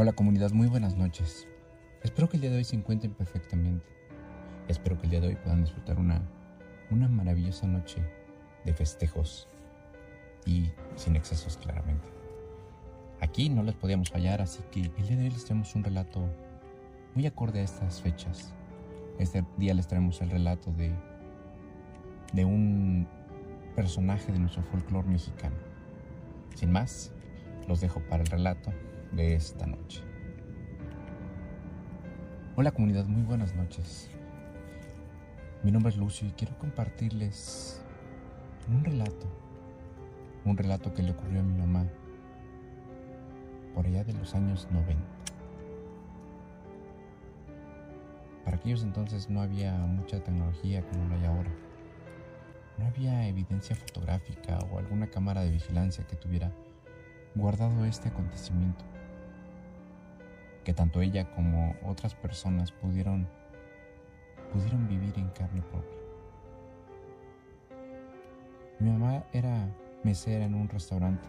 Hola comunidad, muy buenas noches. Espero que el día de hoy se encuentren perfectamente. Espero que el día de hoy puedan disfrutar una, una maravillosa noche de festejos y sin excesos claramente. Aquí no les podíamos fallar, así que el día de hoy les traemos un relato muy acorde a estas fechas. Este día les traemos el relato de, de un personaje de nuestro folclore mexicano. Sin más, los dejo para el relato de esta noche. Hola comunidad, muy buenas noches. Mi nombre es Lucio y quiero compartirles un relato, un relato que le ocurrió a mi mamá por allá de los años 90. Para aquellos entonces no había mucha tecnología como lo hay ahora. No había evidencia fotográfica o alguna cámara de vigilancia que tuviera guardado este acontecimiento que tanto ella como otras personas pudieron, pudieron vivir en carne propia. Mi mamá era mesera en un restaurante,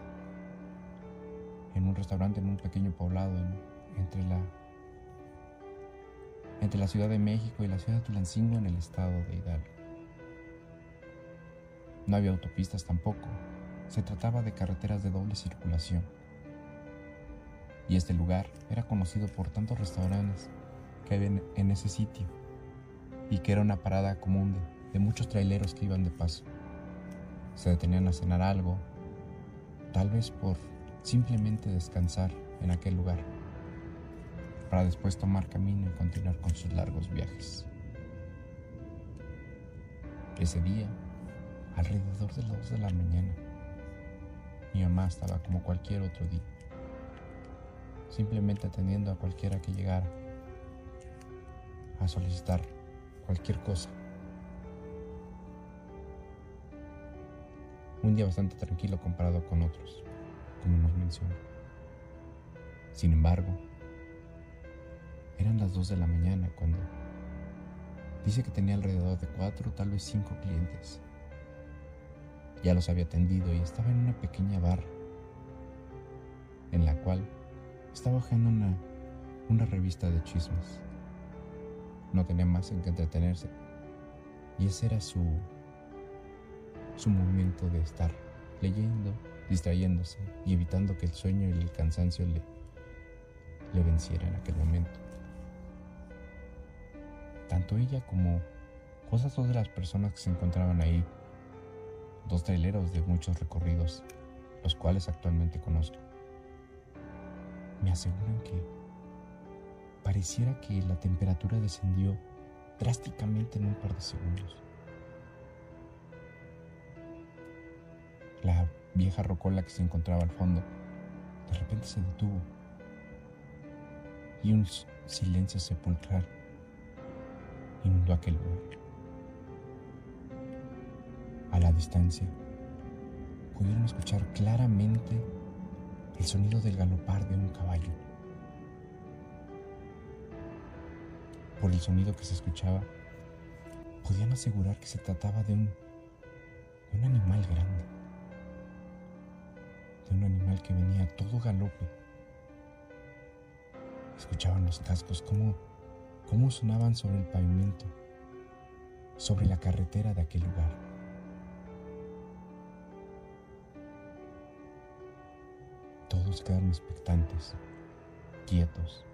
en un restaurante en un pequeño poblado entre, la, entre la Ciudad de México y la ciudad de Tulancingo en el estado de Hidalgo. No había autopistas tampoco, se trataba de carreteras de doble circulación y este lugar era conocido por tantos restaurantes que había en ese sitio y que era una parada común de, muchos traileros que iban de paso. Se detenían a cenar algo, tal vez por simplemente descansar en aquel lugar, para después tomar camino y continuar con sus largos viajes. Ese día, alrededor de las 2 de la mañana, mi mamá estaba como cualquier otro día simplemente atendiendo a cualquiera que llegara a solicitar cualquier cosa. Un día bastante tranquilo comparado con otros, como nos menciona. Sin embargo, eran las 2 de la mañana cuando dice que tenía alrededor de cuatro, tal vez cinco clientes. Ya los había atendido y estaba en una pequeña barra en la cual estaba hojeando una, una revista de chismes. No tenía más en que entretenerse. Y ese era su, su momento de estar leyendo, distrayéndose y evitando que el sueño y el cansancio le, le venciera en aquel momento. Tanto ella como cosas de las personas que se encontraban ahí, dos traileros de muchos recorridos, los cuales actualmente conozco me aseguran que pareciera que la temperatura descendió drásticamente en un par de segundos. La vieja rocola que se encontraba al fondo de repente se detuvo y un silencio sepulcral inundó aquel lugar. A la distancia pudieron escuchar claramente el sonido del galopar de un caballo. Por el sonido que se escuchaba, podían asegurar que se trataba de un, de un animal grande, de un animal que venía a todo galope. Escuchaban los cascos, cómo, cómo sonaban sobre el pavimento, sobre la carretera de aquel lugar. Quedaron expectantes, quietos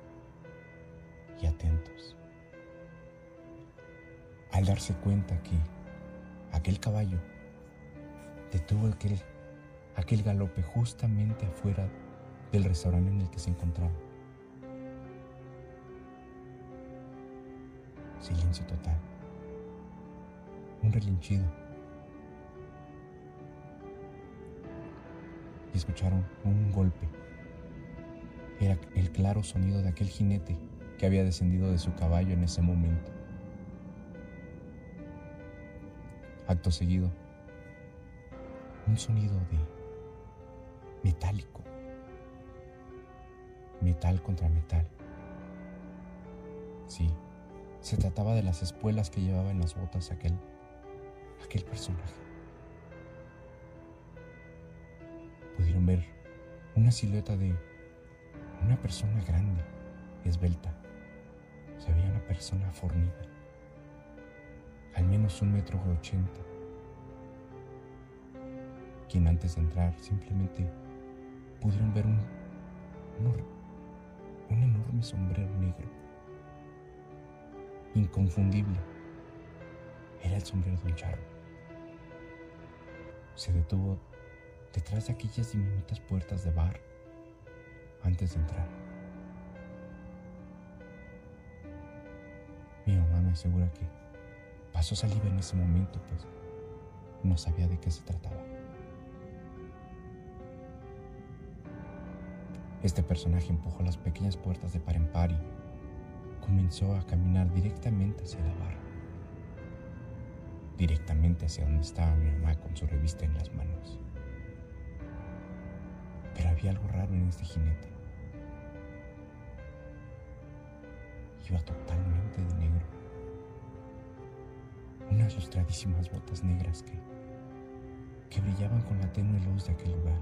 y atentos. Al darse cuenta que aquel caballo detuvo aquel, aquel galope justamente afuera del restaurante en el que se encontraba. Silencio total. Un relinchido escucharon un golpe. Era el claro sonido de aquel jinete que había descendido de su caballo en ese momento. Acto seguido, un sonido de metálico, metal contra metal. Sí, se trataba de las espuelas que llevaba en las botas aquel, aquel personaje. Ver una silueta de, Una persona grande, esbelta. Se veía una persona fornida. Al menos un metro ochenta. Quien antes de entrar simplemente pudieron ver un, un enorme sombrero negro. Inconfundible. Era el sombrero de un charro. Se detuvo detrás de aquellas diminutas puertas de bar antes de entrar. Mi mamá me asegura que pasó saliva en ese momento, pues no sabía de qué se trataba. Este personaje empujó las pequeñas puertas de par en par y comenzó a caminar directamente hacia la barra. Directamente hacia donde estaba mi mamá con su revista en las manos. Pero había algo raro en este jinete. Iba totalmente de negro. Unas lustradísimas botas negras que, que brillaban con la tenue luz de aquel lugar.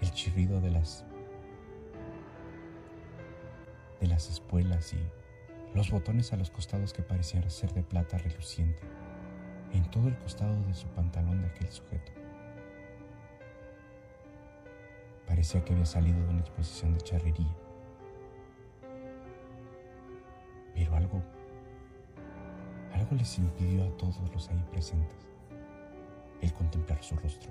El chirrido de las de las espuelas y los botones a los costados que parecían ser de plata reluciente en todo el costado de su pantalón de aquel sujeto. Parecía que había salido de una exposición de charrería. Pero algo, algo les impidió a todos los ahí presentes el contemplar su rostro.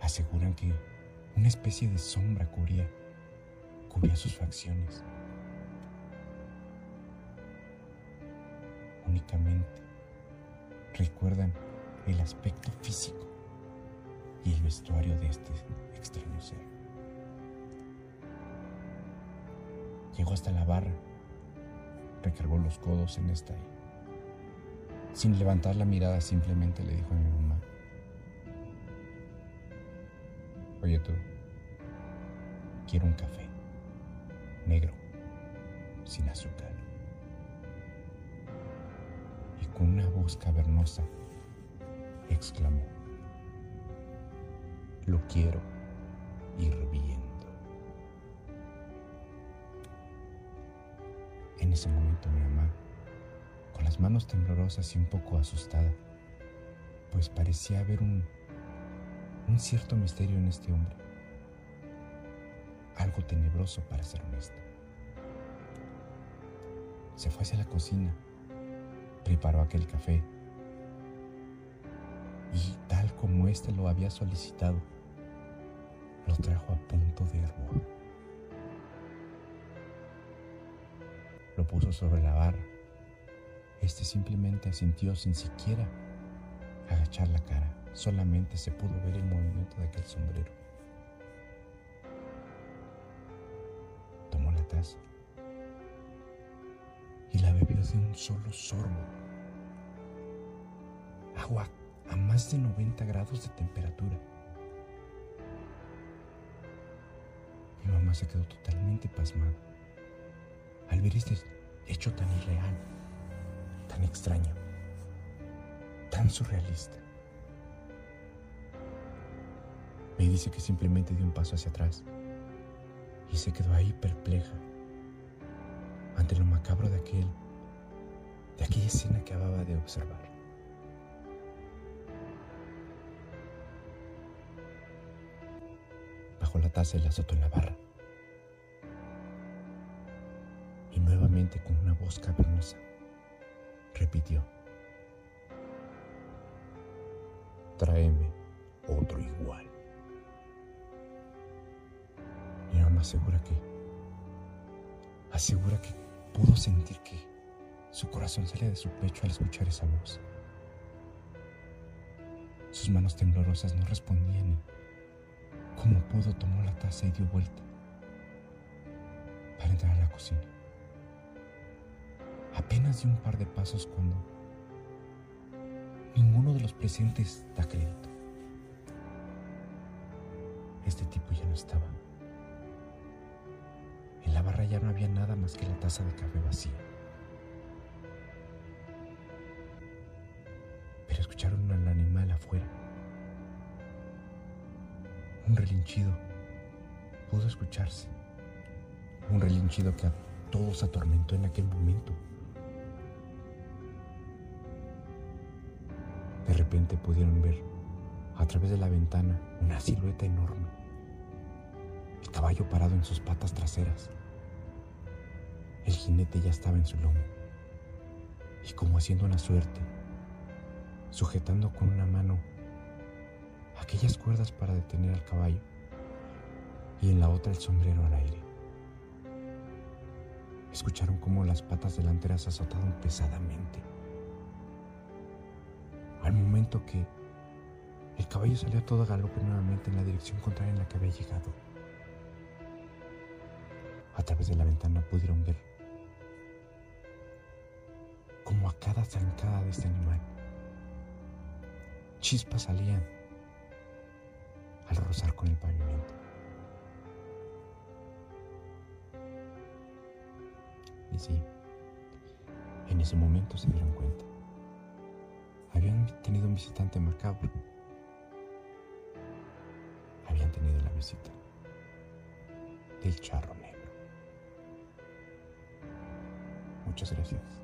Aseguran que una especie de sombra cubría, cubría sus facciones. Únicamente recuerdan el aspecto físico y el vestuario de este extraño ser. Llegó hasta la barra, recargó los codos en esta y, sin levantar la mirada, simplemente le dijo a mi mamá, Oye tú, quiero un café, negro, sin azúcar. Y con una voz cavernosa exclamó, lo quiero hirviendo. En ese momento mi mamá, con las manos temblorosas y un poco asustada, pues parecía haber un, un cierto misterio en este hombre, algo tenebroso para ser honesto. Se fue hacia la cocina, preparó aquel café y tal como éste lo había solicitado, lo trajo a punto de hervor. Lo puso sobre la barra. Este simplemente asintió sin siquiera agachar la cara. Solamente se pudo ver el movimiento de aquel sombrero. Tomó la taza y la bebió de un solo sorbo. Agua a más de 90 grados de temperatura. Se quedó totalmente pasmada al ver este hecho tan irreal, tan extraño, tan surrealista. Me dice que simplemente dio un paso hacia atrás y se quedó ahí perpleja ante lo macabro de aquel, de aquella escena que acababa de observar. la taza y la azotó en la barra. Con una voz cavernosa repitió, tráeme otro igual. Mi mamá asegura que, asegura que pudo sentir que su corazón salía de su pecho al escuchar esa voz. Sus manos temblorosas no respondían y como pudo, tomó la taza y dio vuelta para entrar a la cocina. Apenas dio un par de pasos cuando ninguno de los presentes da crédito. Este tipo ya no estaba. En la barra ya no había nada más que la taza de café vacía. Pero escucharon al animal afuera relinchido pudo escucharse. Un relinchido que a todos atormentó en aquel momento. De repente pudieron ver a través de la ventana una silueta enorme. El caballo parado en sus patas traseras. El jinete ya estaba en su lomo. Y como haciendo una suerte, sujetando con una mano aquellas cuerdas para detener al caballo y en la otra el sombrero al aire. Escucharon cómo las patas delanteras azotaron pesadamente. Al momento que el caballo salió a todo galope nuevamente en la dirección contraria en la que había llegado. A través de la ventana pudieron ver como a cada zancada de este animal chispas salían al rozar con el pavimento. Y sí, en ese momento se dieron cuenta. Habían tenido un visitante macabro. Habían tenido la visita del charro negro. Muchas gracias.